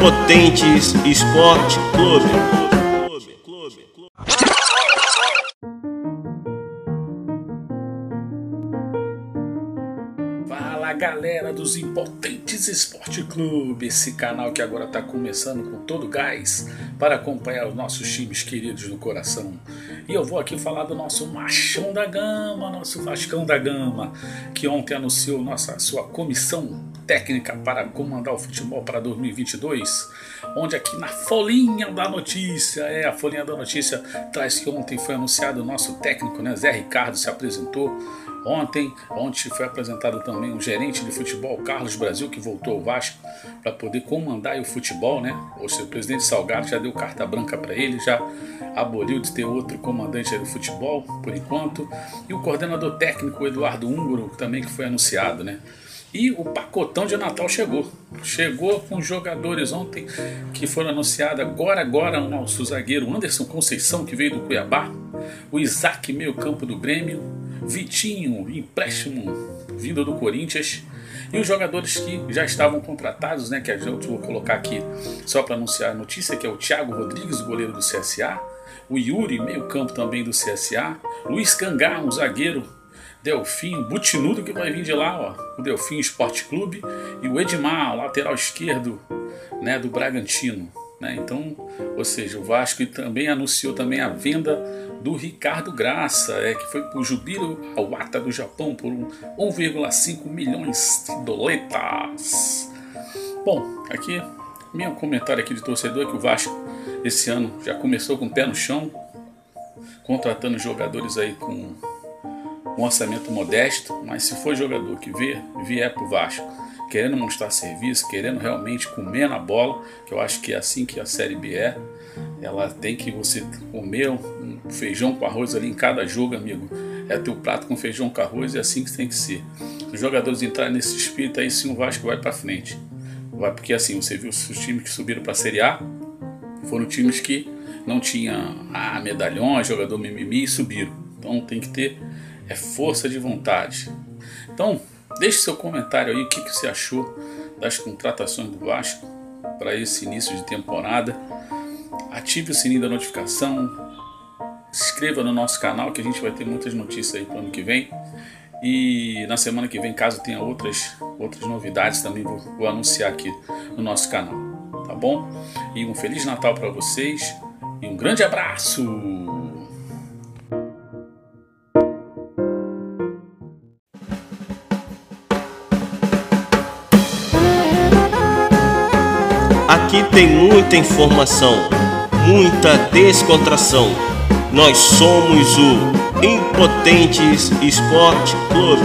Impotentes Esporte Clube. Fala galera dos Impotentes Esporte Clube, esse canal que agora está começando com todo gás para acompanhar os nossos times queridos do coração. E eu vou aqui falar do nosso Machão da Gama, nosso Vascão da Gama, que ontem anunciou nossa sua comissão técnica para comandar o futebol para 2022, onde aqui na folhinha da notícia, é a folhinha da notícia traz que ontem foi anunciado o nosso técnico, né, Zé Ricardo se apresentou ontem, ontem foi apresentado também o gerente de futebol Carlos Brasil que voltou ao Vasco para poder comandar o futebol, né? Ou seja, o presidente Salgado já deu carta branca para ele, já aboliu de ter outro comandante do futebol por enquanto, e o coordenador técnico Eduardo Húngaro também que foi anunciado, né? E o pacotão de Natal chegou. Chegou com jogadores ontem que foram anunciados agora, agora, o nosso zagueiro Anderson Conceição, que veio do Cuiabá, o Isaac, meio campo do Grêmio, Vitinho, empréstimo vindo do Corinthians, e os jogadores que já estavam contratados, né, que gente vou colocar aqui só para anunciar a notícia, que é o Thiago Rodrigues, goleiro do CSA, o Yuri, meio campo também do CSA, Luiz Cangá, um zagueiro Delfim, Butinudo que vai vir de lá, ó, o Delfim Esporte Clube e o Edmar, lateral esquerdo, né, do Bragantino, né? Então, ou seja, o Vasco também anunciou também a venda do Ricardo Graça, é que foi para o Jubilo Awata do Japão por 1,5 milhões de doletas. Bom, aqui meu comentário aqui de torcedor é que o Vasco esse ano já começou com o pé no chão, contratando jogadores aí com um orçamento modesto, mas se for jogador que vier, vier para o Vasco querendo mostrar serviço, querendo realmente comer na bola, que eu acho que é assim que a Série B é, ela tem que você comer um feijão com arroz ali em cada jogo, amigo. É teu prato com feijão com arroz, é assim que tem que ser. Os jogadores entrarem nesse espírito aí sim o Vasco vai para frente. Vai porque assim, você viu os times que subiram para a Série A, foram times que não tinham ah, medalhões, jogador mimimi e subiram. Então tem que ter é força de vontade. Então, deixe seu comentário aí, o que, que você achou das contratações do Vasco para esse início de temporada. Ative o sininho da notificação, se inscreva no nosso canal que a gente vai ter muitas notícias aí para o ano que vem. E na semana que vem, caso tenha outras, outras novidades, também vou, vou anunciar aqui no nosso canal. Tá bom? E um Feliz Natal para vocês e um grande abraço! Aqui tem muita informação, muita descontração. Nós somos o Impotentes Esporte Clube.